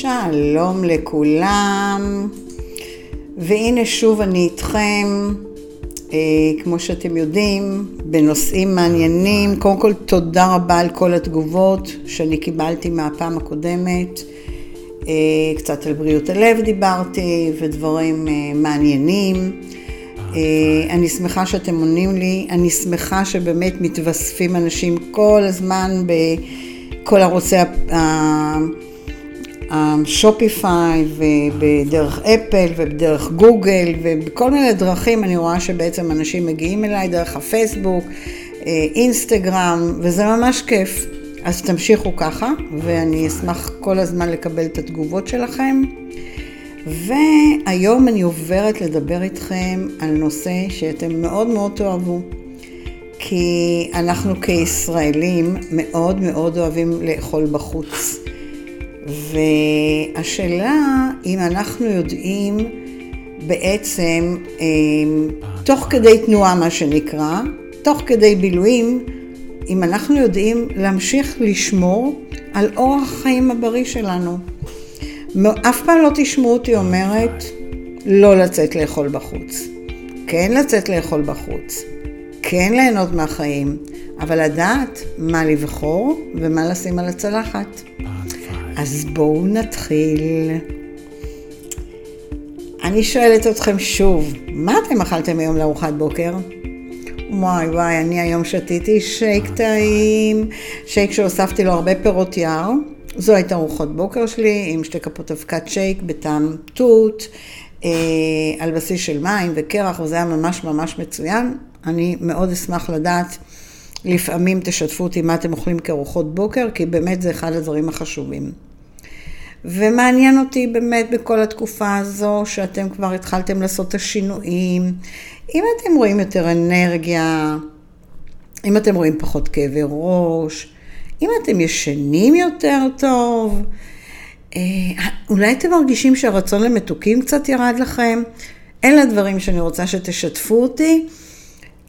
שלום לכולם, והנה שוב אני איתכם, אה, כמו שאתם יודעים, בנושאים מעניינים. קודם כל תודה רבה על כל התגובות שאני קיבלתי מהפעם הקודמת. אה, קצת על בריאות הלב דיברתי ודברים אה, מעניינים. אה, אני שמחה שאתם עונים לי, אני שמחה שבאמת מתווספים אנשים כל הזמן בכל ערוצי השופיפיי ובדרך אפל ובדרך גוגל ובכל מיני דרכים אני רואה שבעצם אנשים מגיעים אליי דרך הפייסבוק, אה, אינסטגרם וזה ממש כיף. אז תמשיכו ככה ואני אשמח כל הזמן לקבל את התגובות שלכם. והיום אני עוברת לדבר איתכם על נושא שאתם מאוד מאוד תאהבו. כי אנחנו כישראלים מאוד מאוד אוהבים לאכול בחוץ. והשאלה אם אנחנו יודעים בעצם, אמ, תוך כדי תנועה מה שנקרא, תוך כדי בילויים, אם אנחנו יודעים להמשיך לשמור על אורח החיים הבריא שלנו. אף פעם לא תשמעו אותי אומרת לא לצאת לאכול בחוץ. כן לצאת לאכול בחוץ. כן ליהנות מהחיים, אבל לדעת מה לבחור ומה לשים על הצלחת. אז בואו נתחיל. אני שואלת אתכם שוב, מה אתם אכלתם היום לארוחת בוקר? וואי וואי, אני היום שתיתי שייק טעים, שייק שהוספתי לו הרבה פירות יער. זו הייתה ארוחות בוקר שלי עם שתי כפות אבקת שייק בטעם תות, אה, על בסיס של מים וקרח, וזה היה ממש ממש מצוין. אני מאוד אשמח לדעת, לפעמים תשתפו אותי מה אתם אוכלים כארוחות בוקר, כי באמת זה אחד הדברים החשובים. ומעניין אותי באמת בכל התקופה הזו, שאתם כבר התחלתם לעשות את השינויים. אם אתם רואים יותר אנרגיה, אם אתם רואים פחות כאבי ראש, אם אתם ישנים יותר טוב, אה, אולי אתם מרגישים שהרצון למתוקים קצת ירד לכם? אלה הדברים שאני רוצה שתשתפו אותי,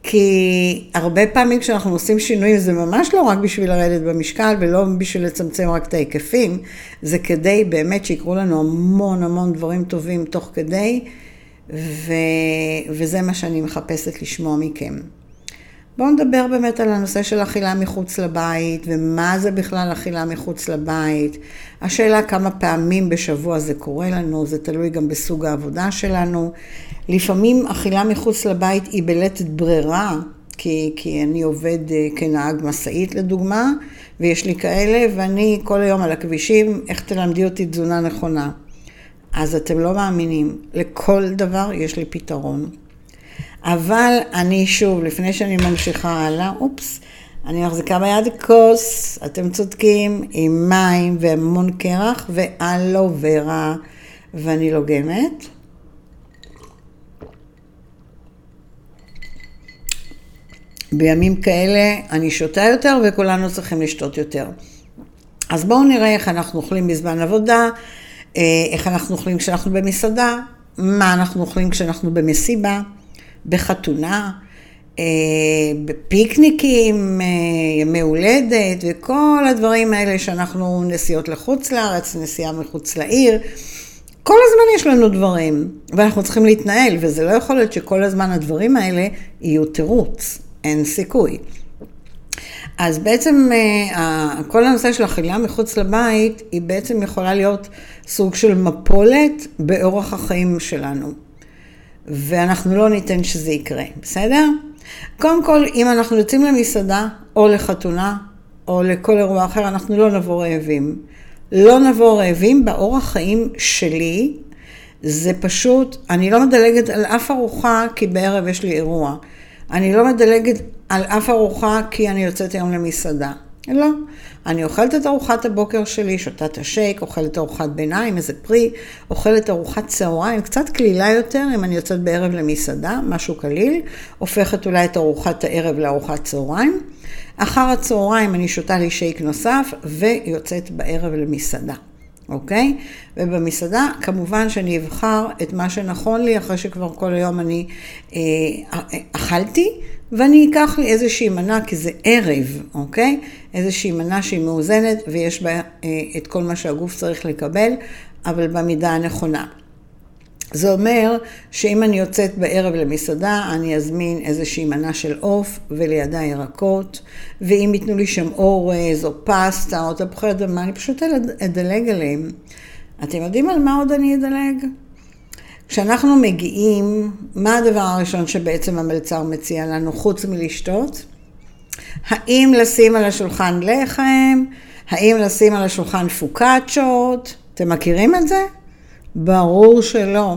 כי הרבה פעמים כשאנחנו עושים שינויים זה ממש לא רק בשביל לרדת במשקל ולא בשביל לצמצם רק את ההיקפים, זה כדי באמת שיקרו לנו המון המון דברים טובים תוך כדי, ו... וזה מה שאני מחפשת לשמוע מכם. בואו נדבר באמת על הנושא של אכילה מחוץ לבית, ומה זה בכלל אכילה מחוץ לבית. השאלה כמה פעמים בשבוע זה קורה לנו, זה תלוי גם בסוג העבודה שלנו. לפעמים אכילה מחוץ לבית היא בלתת ברירה, כי, כי אני עובד אה, כנהג משאית לדוגמה, ויש לי כאלה, ואני כל היום על הכבישים, איך תלמדי אותי תזונה נכונה? אז אתם לא מאמינים, לכל דבר יש לי פתרון. אבל אני שוב, לפני שאני ממשיכה הלאה, אופס, אני מחזיקה ביד כוס, אתם צודקים, עם מים והמון קרח ואלוברה, ואני לוגמת. בימים כאלה אני שותה יותר וכולנו צריכים לשתות יותר. אז בואו נראה איך אנחנו אוכלים בזמן עבודה, אה, איך אנחנו אוכלים כשאנחנו במסעדה, מה אנחנו אוכלים כשאנחנו במסיבה. בחתונה, אה, בפיקניקים, אה, ימי הולדת וכל הדברים האלה שאנחנו נסיעות לחוץ לארץ, נסיעה מחוץ לעיר. כל הזמן יש לנו דברים, ואנחנו צריכים להתנהל, וזה לא יכול להיות שכל הזמן הדברים האלה יהיו תירוץ, אין סיכוי. אז בעצם אה, כל הנושא של אכילה מחוץ לבית, היא בעצם יכולה להיות סוג של מפולת באורח החיים שלנו. ואנחנו לא ניתן שזה יקרה, בסדר? קודם כל, אם אנחנו יוצאים למסעדה, או לחתונה, או לכל אירוע אחר, אנחנו לא נבוא רעבים. לא נבוא רעבים באורח חיים שלי, זה פשוט, אני לא מדלגת על אף ארוחה כי בערב יש לי אירוע. אני לא מדלגת על אף ארוחה כי אני יוצאת היום למסעדה. לא. אני אוכלת את ארוחת הבוקר שלי, שותה את השייק, אוכלת ארוחת ביניים, איזה פרי, אוכלת ארוחת צהריים, קצת קלילה יותר אם אני יוצאת בערב למסעדה, משהו קליל, הופכת אולי את ארוחת הערב לארוחת צהריים. אחר הצהריים אני שותה לי שייק נוסף ויוצאת בערב למסעדה. אוקיי? ובמסעדה, כמובן שאני אבחר את מה שנכון לי, אחרי שכבר כל היום אני אה, אכלתי, ואני אקח לי איזושהי מנה, כי זה ערב, אוקיי? איזושהי מנה שהיא מאוזנת ויש בה אה, את כל מה שהגוף צריך לקבל, אבל במידה הנכונה. זה אומר שאם אני יוצאת בערב למסעדה, אני אזמין איזושהי מנה של עוף ולידה ירקות, ואם ייתנו לי שם אורז או פסטה או תפוחי אדמה, אני פשוט אדלג עליהם. אתם יודעים על מה עוד אני אדלג? כשאנחנו מגיעים, מה הדבר הראשון שבעצם המלצר מציע לנו חוץ מלשתות? האם לשים על השולחן לחם? האם לשים על השולחן פוקאצ'ות? אתם מכירים את זה? ברור שלא.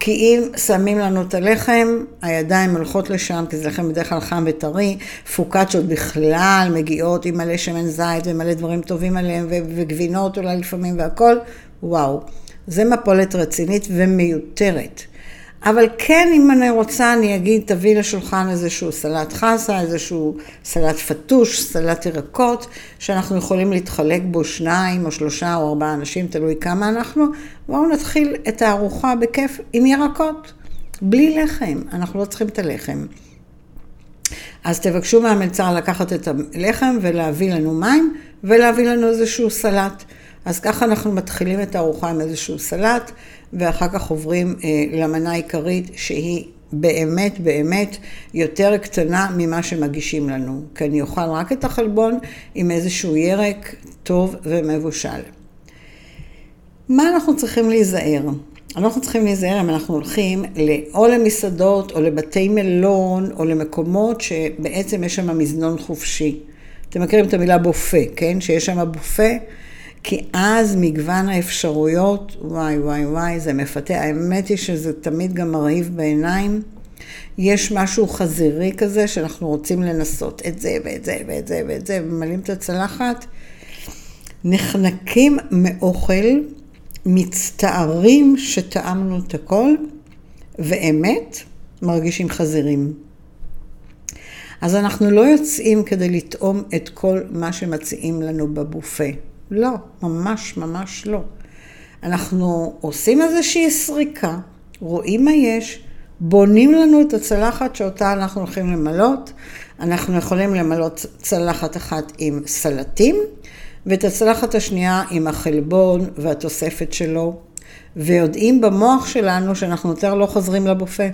כי אם שמים לנו את הלחם, הידיים הולכות לשם, כי זה לחם בדרך כלל חם וטרי, פוקאצ'ות בכלל מגיעות עם מלא שמן זית ומלא דברים טובים עליהם, וגבינות אולי לפעמים והכל, וואו. זה מפולת רצינית ומיותרת. אבל כן, אם אני רוצה, אני אגיד, תביא לשולחן איזשהו סלט חסה, איזשהו סלט פטוש, סלט ירקות, שאנחנו יכולים להתחלק בו שניים או שלושה או ארבעה אנשים, תלוי כמה אנחנו. בואו נתחיל את הארוחה בכיף עם ירקות, בלי לחם, אנחנו לא צריכים את הלחם. אז תבקשו מהמלצר לקחת את הלחם ולהביא לנו מים ולהביא לנו איזשהו סלט. אז ככה אנחנו מתחילים את הארוחה עם איזשהו סלט, ואחר כך עוברים אה, למנה העיקרית שהיא באמת באמת יותר קטנה ממה שמגישים לנו. כי אני אוכל רק את החלבון עם איזשהו ירק טוב ומבושל. מה אנחנו צריכים להיזהר? אנחנו צריכים להיזהר אם אנחנו הולכים או למסעדות או לבתי מלון או למקומות שבעצם יש שם מזנון חופשי. אתם מכירים את המילה בופה, כן? שיש שם בופה כי אז מגוון האפשרויות, וואי וואי וואי, זה מפתה. האמת היא שזה תמיד גם מרהיב בעיניים. יש משהו חזירי כזה שאנחנו רוצים לנסות את זה ואת זה ואת זה ואת זה, וממלאים את הצלחת. נחנקים מאוכל, מצטערים שטעמנו את הכל, ואמת, מרגישים חזירים. אז אנחנו לא יוצאים כדי לטעום את כל מה שמציעים לנו בבופה. לא, ממש ממש לא. אנחנו עושים איזושהי סריקה, רואים מה יש, בונים לנו את הצלחת שאותה אנחנו הולכים למלות. אנחנו יכולים למלות צלחת אחת עם סלטים, ואת הצלחת השנייה עם החלבון והתוספת שלו, ויודעים במוח שלנו שאנחנו יותר לא חוזרים לבופה.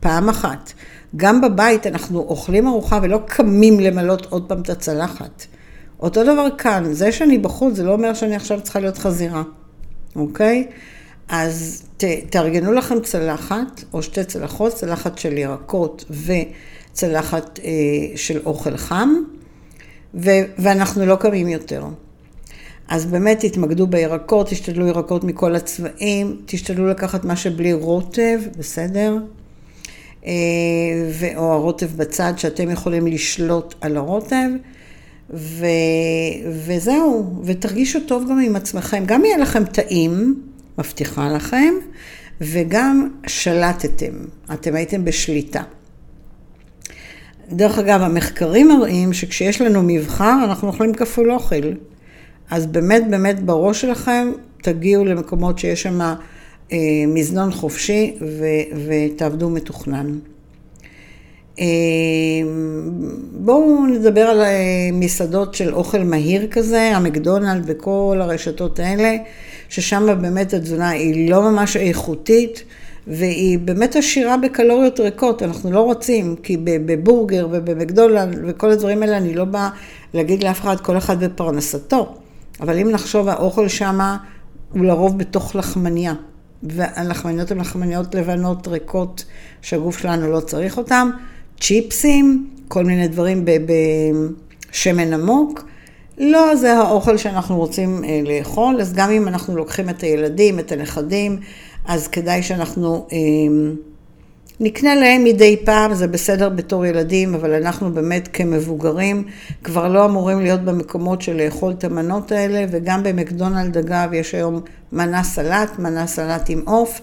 פעם אחת. גם בבית אנחנו אוכלים ארוחה ולא קמים למלות עוד פעם את הצלחת. אותו דבר כאן, זה שאני בחוץ זה לא אומר שאני עכשיו צריכה להיות חזירה, אוקיי? אז ת, תארגנו לכם צלחת, או שתי צלחות, צלחת של ירקות וצלחת אה, של אוכל חם, ו, ואנחנו לא קמים יותר. אז באמת תתמקדו בירקות, תשתדלו ירקות מכל הצבעים, תשתדלו לקחת מה שבלי רוטב, בסדר? אה, או הרוטב בצד, שאתם יכולים לשלוט על הרוטב. ו... וזהו, ותרגישו טוב גם עם עצמכם. גם יהיה לכם טעים, מבטיחה לכם, וגם שלטתם, אתם הייתם בשליטה. דרך אגב, המחקרים מראים שכשיש לנו מבחר, אנחנו אוכלים כפול אוכל. אז באמת, באמת, בראש שלכם, תגיעו למקומות שיש שם אה, מזנון חופשי ו... ותעבדו מתוכנן. אמ, בואו נדבר על אה, מסעדות של אוכל מהיר כזה, המקדונלד וכל הרשתות האלה, ששם באמת התזונה היא לא ממש איכותית. והיא באמת עשירה בקלוריות ריקות, אנחנו לא רוצים, כי בבורגר ובמקדונלד וכל הדברים האלה, אני לא באה להגיד לאף אחד, כל אחד בפרנסתו. אבל אם נחשוב, האוכל שמה הוא לרוב בתוך לחמניה. והלחמניות הן לחמניות לבנות ריקות שהגוף שלנו לא צריך אותן. צ'יפסים, כל מיני דברים בשמן עמוק. לא זה האוכל שאנחנו רוצים אה, לאכול, אז גם אם אנחנו לוקחים את הילדים, את הנכדים, אז כדאי שאנחנו אה, נקנה להם מדי פעם, זה בסדר בתור ילדים, אבל אנחנו באמת כמבוגרים כבר לא אמורים להיות במקומות של לאכול את המנות האלה, וגם במקדונלד אגב יש היום מנה סלט, מנה סלט עם עוף.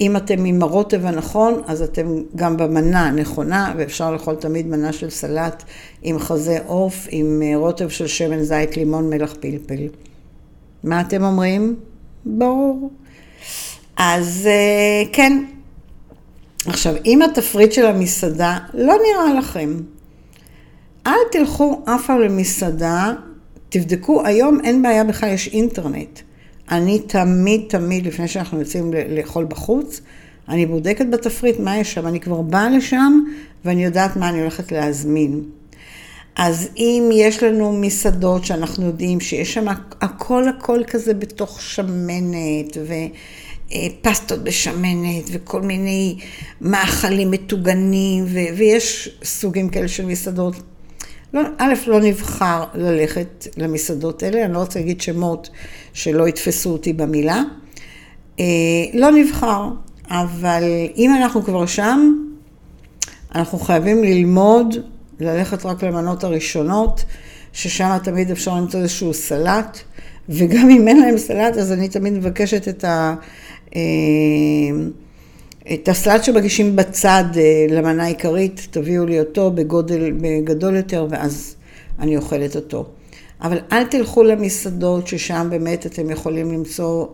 אם אתם עם הרוטב הנכון, אז אתם גם במנה הנכונה, ואפשר לאכול תמיד מנה של סלט עם חזה עוף, עם אה, רוטב של שמן זית, לימון, מלח, פלפל. מה אתם אומרים? ברור. אז אה, כן, עכשיו, אם התפריט של המסעדה לא נראה לכם, אל תלכו אף פעם למסעדה, תבדקו, היום אין בעיה בכלל, יש אינטרנט. אני תמיד, תמיד, לפני שאנחנו יוצאים לאכול בחוץ, אני בודקת בתפריט מה יש שם, אני כבר באה לשם ואני יודעת מה אני הולכת להזמין. אז אם יש לנו מסעדות שאנחנו יודעים שיש שם הכל הכל כזה בתוך שמנת ופסטות בשמנת וכל מיני מאכלים מטוגנים ויש סוגים כאלה של מסעדות. לא, א', לא נבחר ללכת למסעדות האלה, אני לא רוצה להגיד שמות שלא יתפסו אותי במילה. אה, לא נבחר, אבל אם אנחנו כבר שם, אנחנו חייבים ללמוד ללכת רק למנות הראשונות, ששם תמיד אפשר למצוא איזשהו סלט, וגם אם אין להם סלט, אז אני תמיד מבקשת את, ה, אה, את הסלט שמגישים בצד אה, למנה העיקרית, תביאו לי אותו בגודל, בגדול יותר, ואז אני אוכלת אותו. אבל אל תלכו למסעדות ששם באמת אתם יכולים למצוא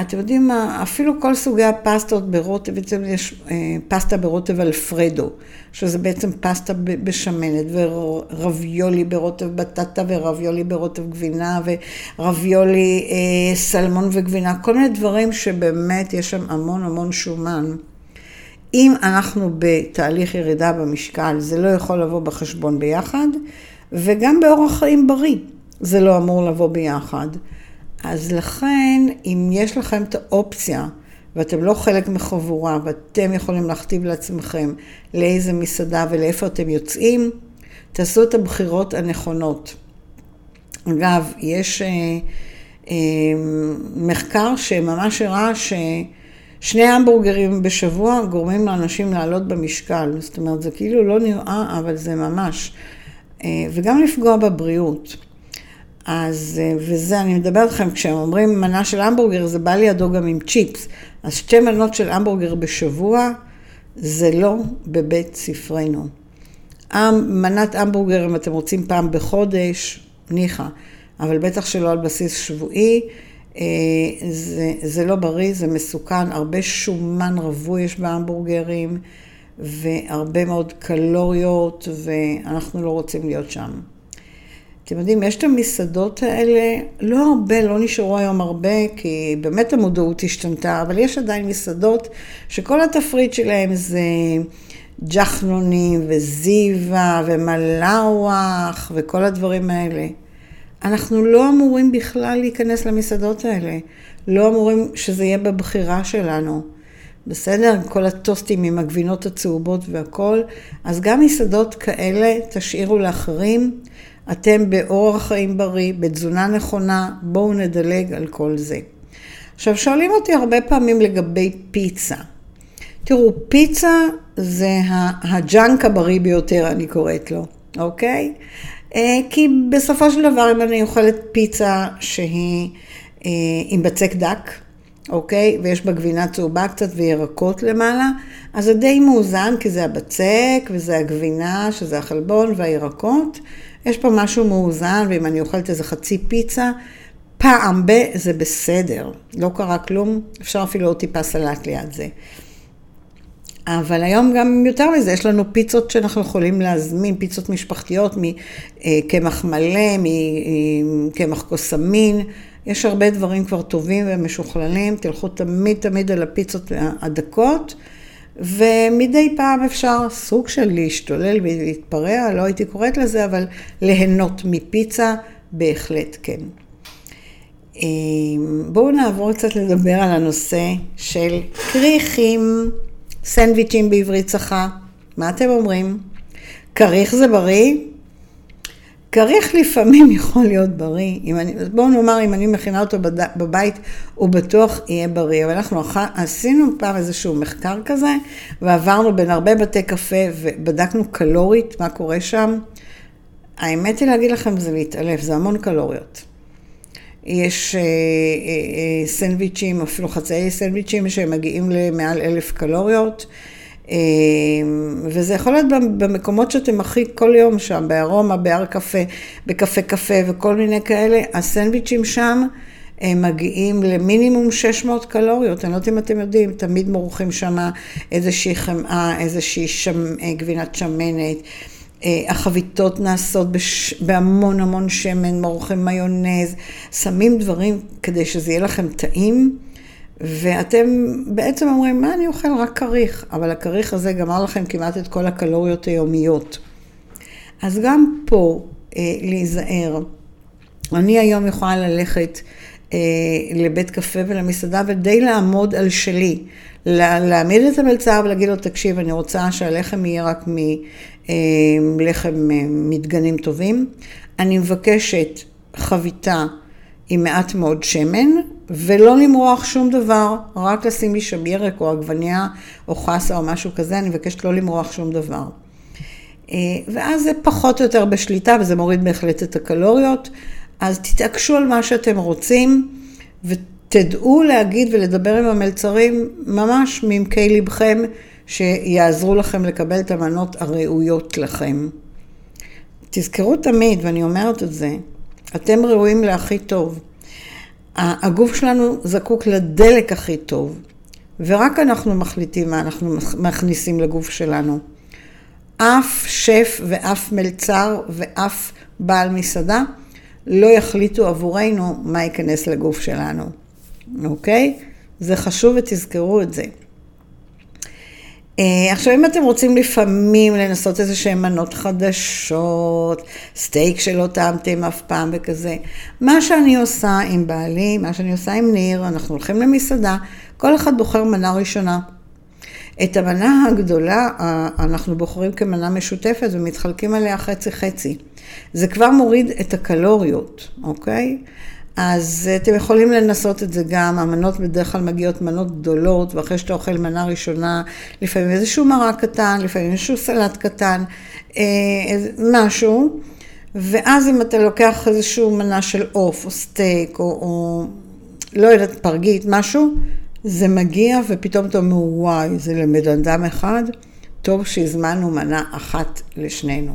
אתם יודעים מה, אפילו כל סוגי הפסטות ברוטב, בעצם יש אה, פסטה ברוטב אלפרדו, שזה בעצם פסטה בשמנת, ורביולי ברוטב בטטה, ורביולי ברוטב גבינה, ורביולי אה, סלמון וגבינה, כל מיני דברים שבאמת יש שם המון המון שומן. אם אנחנו בתהליך ירידה במשקל, זה לא יכול לבוא בחשבון ביחד, וגם באורח חיים בריא, זה לא אמור לבוא ביחד. אז לכן, אם יש לכם את האופציה, ואתם לא חלק מחבורה, ואתם יכולים להכתיב לעצמכם לאיזה מסעדה ולאיפה אתם יוצאים, תעשו את הבחירות הנכונות. אגב, יש אה, אה, מחקר שממש הראה ששני המבורגרים בשבוע גורמים לאנשים לעלות במשקל. זאת אומרת, זה כאילו לא נראה, אבל זה ממש. אה, וגם לפגוע בבריאות. אז, אה, וזה, אני מדברת לכם, כשהם אומרים מנה של המבורגר, זה בא לידו גם עם צ'יפס. אז שתי מנות של המבורגר בשבוע, זה לא בבית ספרנו. מנת המבורגר, אם אתם רוצים פעם בחודש, ניחא, אבל בטח שלא על בסיס שבועי. אה, זה, זה לא בריא, זה מסוכן, הרבה שומן רווי יש בהמבורגרים, והרבה מאוד קלוריות, ואנחנו לא רוצים להיות שם. אתם יודעים, יש את המסעדות האלה, לא הרבה, לא נשארו היום הרבה, כי באמת המודעות השתנתה, אבל יש עדיין מסעדות שכל התפריט שלהם זה ג'חנונים וזיווה ומלאווח וכל הדברים האלה. אנחנו לא אמורים בכלל להיכנס למסעדות האלה. לא אמורים שזה יהיה בבחירה שלנו. בסדר? כל הטוסטים עם הגבינות הצהובות והכול. אז גם מסעדות כאלה תשאירו לאחרים. אתם באורח חיים בריא, בתזונה נכונה, בואו נדלג על כל זה. עכשיו, שואלים אותי הרבה פעמים לגבי פיצה. תראו, פיצה זה הג'אנק הבריא ביותר, אני קוראת לו, אוקיי? אה, כי בסופו של דבר, אם אני אוכלת פיצה שהיא אה, עם בצק דק, אוקיי? ויש בה גבינה צהובה קצת וירקות למעלה, אז זה די מאוזן, כי זה הבצק וזה הגבינה, שזה החלבון והירקות. יש פה משהו מאוזן, ואם אני אוכלת איזה חצי פיצה, פעם ב- זה בסדר. לא קרה כלום, אפשר אפילו עוד טיפה סלט ליד זה. אבל היום גם יותר מזה, יש לנו פיצות שאנחנו יכולים להזמין, פיצות משפחתיות מקמח מלא, מקמח קוסמין. יש הרבה דברים כבר טובים ומשוכללים, תלכו תמיד תמיד על הפיצות הדקות. ומדי פעם אפשר סוג של להשתולל ולהתפרע, לא הייתי קוראת לזה, אבל ליהנות מפיצה, בהחלט כן. אמ, בואו נעבור קצת לדבר על הנושא של כריכים, סנדוויצ'ים בעברית צחה. מה אתם אומרים? כריך זה בריא? כריך לפעמים יכול להיות בריא, אני, בואו נאמר, אם אני מכינה אותו בבית, הוא בטוח יהיה בריא. אבל אנחנו עשינו פעם איזשהו מחקר כזה, ועברנו בין הרבה בתי קפה ובדקנו קלורית, מה קורה שם. האמת היא להגיד לכם, זה להתעלף, זה המון קלוריות. יש אה, אה, אה, סנדוויצ'ים, אפילו חצאי סנדוויצ'ים שמגיעים למעל אלף קלוריות. אמ, וזה יכול להיות במקומות שאתם הכי כל יום שם, בארומה, בהר קפה, בקפה קפה וכל מיני כאלה, הסנדוויצ'ים שם הם מגיעים למינימום 600 קלוריות, אני לא יודעת אם אתם יודעים, תמיד מורחים שם איזושהי חמאה, איזושהי שמ, גבינת שמנת. החביתות נעשות בש... בהמון המון שמן, מורחים מיונז, שמים דברים כדי שזה יהיה לכם טעים. ואתם בעצם אומרים, מה אני אוכל? רק כריך. אבל הכריך הזה גמר לכם כמעט את כל הקלוריות היומיות. אז גם פה אה, להיזהר. אני היום יכולה ללכת אה, לבית קפה ולמסעדה ודי לעמוד על שלי. להעמיד את המלצר ולהגיד לו, תקשיב, אני רוצה שהלחם יהיה רק מלחם אה, אה, מדגנים טובים. אני מבקשת חביתה עם מעט מאוד שמן, ולא למרוח שום דבר, רק לשים לי שם ירק או עגבניה או חסה או משהו כזה, אני מבקשת לא למרוח שום דבר. אה, ואז זה פחות או יותר בשליטה וזה מוריד בהחלט את הקלוריות. אז תתעקשו על מה שאתם רוצים ותדעו להגיד ולדבר עם המלצרים ממש מעמקי ליבכם שיעזרו לכם לקבל את המנות הראויות לכם. תזכרו תמיד, ואני אומרת את זה, אתם ראויים להכי טוב. הגוף שלנו זקוק לדלק הכי טוב, ורק אנחנו מחליטים מה אנחנו מכניסים לגוף שלנו. אף שף ואף מלצר ואף בעל מסעדה לא יחליטו עבורנו מה ייכנס לגוף שלנו, אוקיי? זה חשוב ותזכרו את זה. אה, עכשיו, אם אתם רוצים לפעמים לנסות איזה שהן מנות חדשות, סטייק שלא טעמתם אף פעם וכזה, מה שאני עושה עם בעלי, מה שאני עושה עם ניר, אנחנו הולכים למסעדה, כל אחד בוחר מנה ראשונה. את המנה הגדולה אנחנו בוחרים כמנה משותפת ומתחלקים עליה חצי-חצי. זה כבר מוריד את הקלוריות, אוקיי? אז אתם יכולים לנסות את זה גם, המנות בדרך כלל מגיעות מנות גדולות, ואחרי שאתה אוכל מנה ראשונה, לפעמים איזשהו מרק קטן, לפעמים איזשהו סלט קטן, אה, משהו, ואז אם אתה לוקח איזשהו מנה של עוף, או סטייק, או, או לא יודעת, פרגית, משהו, זה מגיע ופתאום אתה אומר, וואי, זה לבן אדם אחד, טוב שהזמנו מנה אחת לשנינו.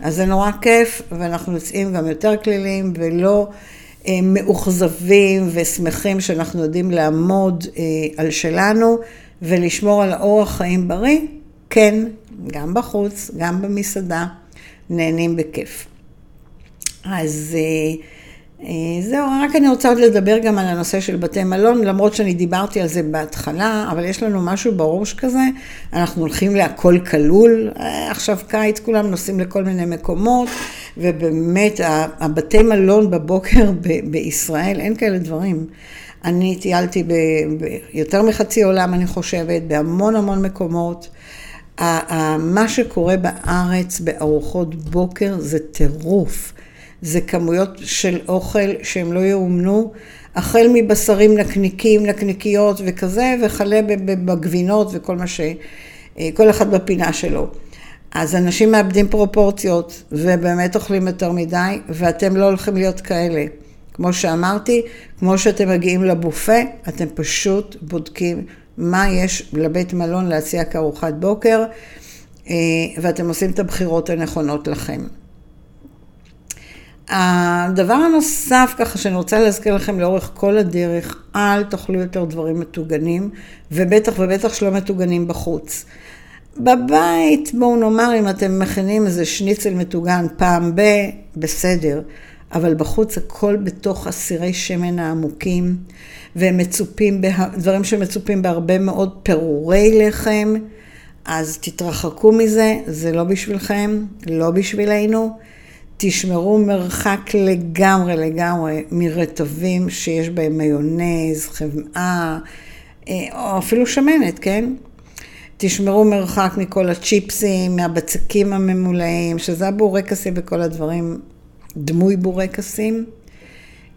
אז זה נורא כיף, ואנחנו יוצאים גם יותר כלילים, ולא אה, מאוכזבים ושמחים שאנחנו יודעים לעמוד אה, על שלנו ולשמור על האורח חיים בריא, כן, גם בחוץ, גם במסעדה, נהנים בכיף. אז אה, זהו, רק אני רוצה עוד לדבר גם על הנושא של בתי מלון, למרות שאני דיברתי על זה בהתחלה, אבל יש לנו משהו בראש כזה, אנחנו הולכים להכל כלול, עכשיו קיץ, כולם נוסעים לכל מיני מקומות, ובאמת, הבתי מלון בבוקר ב- בישראל, אין כאלה דברים. אני טיילתי ביותר מחצי עולם, אני חושבת, בהמון המון מקומות. מה שקורה בארץ בארוחות בוקר זה טירוף. זה כמויות של אוכל שהם לא יאומנו, החל מבשרים נקניקים, נקניקיות וכזה, וכלה בגבינות וכל מה ש... כל אחד בפינה שלו. אז אנשים מאבדים פרופורציות, ובאמת אוכלים יותר מדי, ואתם לא הולכים להיות כאלה. כמו שאמרתי, כמו שאתם מגיעים לבופה, אתם פשוט בודקים מה יש לבית מלון להציע כארוחת בוקר, אה, ואתם עושים את הבחירות הנכונות לכם. הדבר הנוסף ככה שאני רוצה להזכיר לכם לאורך כל הדרך, אל תאכלו יותר דברים מטוגנים, ובטח ובטח שלא מטוגנים בחוץ. בבית, בואו נאמר, אם אתם מכינים איזה שניצל מטוגן פעם ב, בסדר, אבל בחוץ הכל בתוך אסירי שמן העמוקים, והם מצופים, בה, דברים שמצופים בהרבה מאוד פירורי לחם, אז תתרחקו מזה, זה לא בשבילכם, לא בשבילנו. תשמרו מרחק לגמרי לגמרי מרטבים שיש בהם מיונז, חמאה, אה, או אפילו שמנת, כן? תשמרו מרחק מכל הצ'יפסים, מהבצקים הממולאים, שזה הבורקסים וכל הדברים, דמוי בורקסים.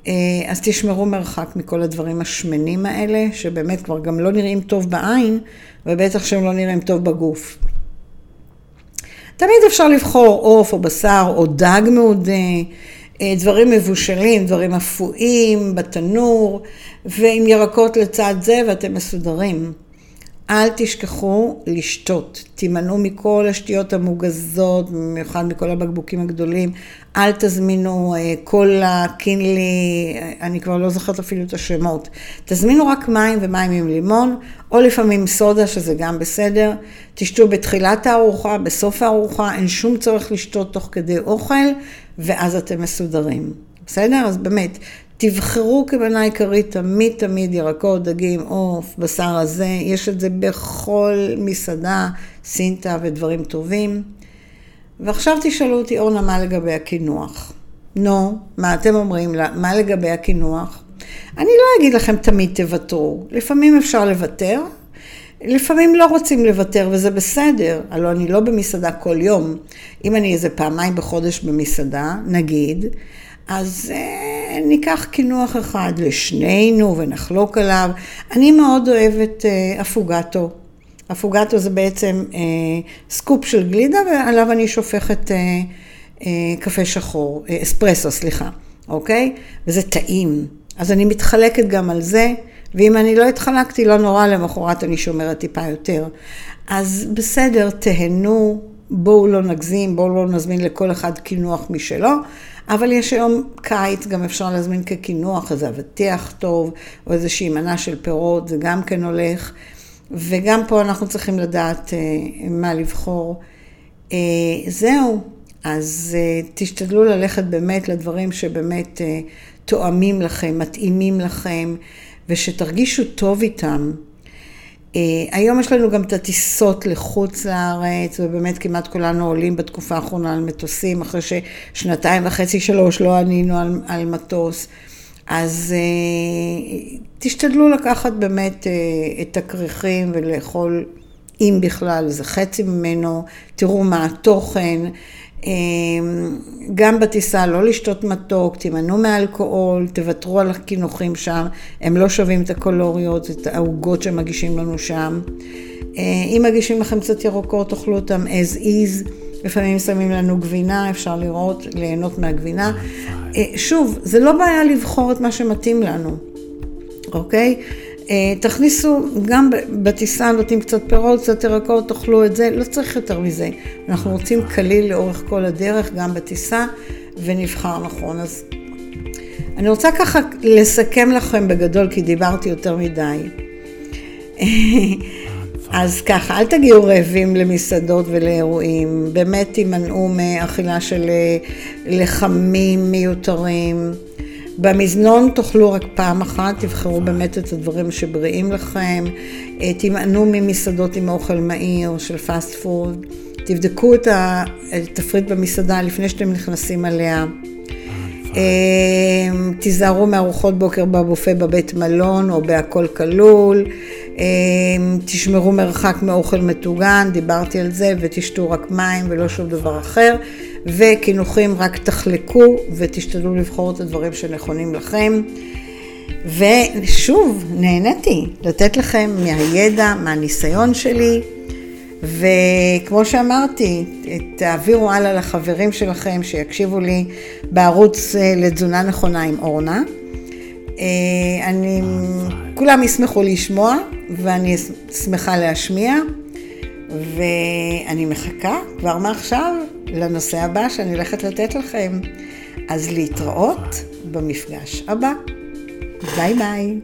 אה, אז תשמרו מרחק מכל הדברים השמנים האלה, שבאמת כבר גם לא נראים טוב בעין, ובטח שהם לא נראים טוב בגוף. תמיד אפשר לבחור עוף או בשר או דג מעודה, אה, דברים מבושלים, דברים אפויים, בתנור, ועם ירקות לצד זה, ואתם מסודרים. אל תשכחו לשתות. תימנעו מכל השתיות המוגזות, במיוחד מכל הבקבוקים הגדולים. אל תזמינו אה, קולה, קינלי, אני כבר לא זוכרת אפילו את השמות. תזמינו רק מים ומים עם לימון, או לפעמים סודה, שזה גם בסדר. תשתו בתחילת הארוחה, בסוף הארוחה, אין שום צורך לשתות תוך כדי אוכל, ואז אתם מסודרים. בסדר? אז באמת, תבחרו כמנה עיקרית תמיד תמיד ירקות, דגים, עוף, בשר הזה, יש את זה בכל מסעדה, סינטה ודברים טובים. ועכשיו תשאלו אותי, אורנה, מה לגבי הקינוח? נו, מה אתם אומרים לה? מה לגבי הקינוח? אני לא אגיד לכם תמיד תוותרו, לפעמים אפשר לוותר, לפעמים לא רוצים לוותר וזה בסדר, הלוא אני לא במסעדה כל יום. אם אני איזה פעמיים בחודש במסעדה, נגיד, אז אה, ניקח קינוח אחד לשנינו ונחלוק עליו. אני מאוד אוהבת אה, אפוגטו. אפוגטו זה בעצם אה, סקופ של גלידה ועליו אני שופכת אה, קפה שחור, אספרסו, סליחה, אוקיי? וזה טעים. אז אני מתחלקת גם על זה, ואם אני לא התחלקתי, לא נורא, למחרת אני שומרת טיפה יותר. אז בסדר, תהנו, בואו לא נגזים, בואו לא נזמין לכל אחד קינוח משלו, אבל יש היום קיץ, גם אפשר להזמין כקינוח, איזה אבטיח טוב, או איזושהי מנה של פירות, זה גם כן הולך. וגם פה אנחנו צריכים לדעת אה, מה לבחור. אה, זהו, אז אה, תשתדלו ללכת באמת לדברים שבאמת תואמים לכם, מתאימים לכם, ושתרגישו טוב איתם. אה, היום יש לנו גם את הטיסות לחוץ לארץ, ובאמת כמעט כולנו עולים בתקופה האחרונה על מטוסים, אחרי ששנתיים וחצי, שלוש לא ענינו על, על מטוס. אז אה, תשתדלו לקחת באמת אה, את הכריכים ולאכול, אם בכלל, זה חצי ממנו, תראו מה התוכן. אמ, גם בטיסה לא לשתות מתוק, תימנעו מאלכוהול, תוותרו על הקינוחים שם, הם לא שווים את הקולוריות, את העוגות שמגישים לנו שם. אה, אם מגישים לכם קצת ירוקות, תאכלו אותם as is. לפעמים שמים לנו גבינה, אפשר לראות, ליהנות מהגבינה. אה, שוב, זה לא בעיה לבחור את מה שמתאים לנו, אוקיי? אה, תכניסו, גם בטיסה נותנים קצת פירות, קצת ירקות, תאכלו את זה, לא צריך יותר מזה. אנחנו רוצים קליל לאורך כל הדרך, גם בטיסה, ונבחר נכון. אז אני רוצה ככה לסכם לכם בגדול, כי דיברתי יותר מדי. אז ככה, אל תגיעו רעבים למסעדות ולאירועים, באמת תימנעו מאכילה של אה, לחמים מיותרים. במזנון תאכלו רק פעם אחת, תבחרו באמת את הדברים שבריאים לכם, אה, תימנעו ממסעדות עם אוכל מהיר של fast food, תבדקו את התפריט במסעדה לפני שאתם נכנסים עליה. אה, תיזהרו מארוחות בוקר בבופה בבית מלון או בהכל כלול. אה, תשמרו מרחק מאוכל מטוגן, דיברתי על זה, ותשתו רק מים ולא שום דבר אחר. וקינוחים רק תחלקו ותשתדלו לבחור את הדברים שנכונים לכם. ושוב, נהניתי לתת לכם מהידע, מהניסיון שלי, וכמו שאמרתי, תעבירו הלאה לחברים שלכם שיקשיבו לי בערוץ אה, לתזונה נכונה עם אורנה. אה, אני, כולם ישמחו לשמוע ואני שמחה להשמיע, ואני מחכה כבר מעכשיו לנושא הבא שאני הולכת לתת לכם. אז להתראות במפגש הבא. ביי ביי.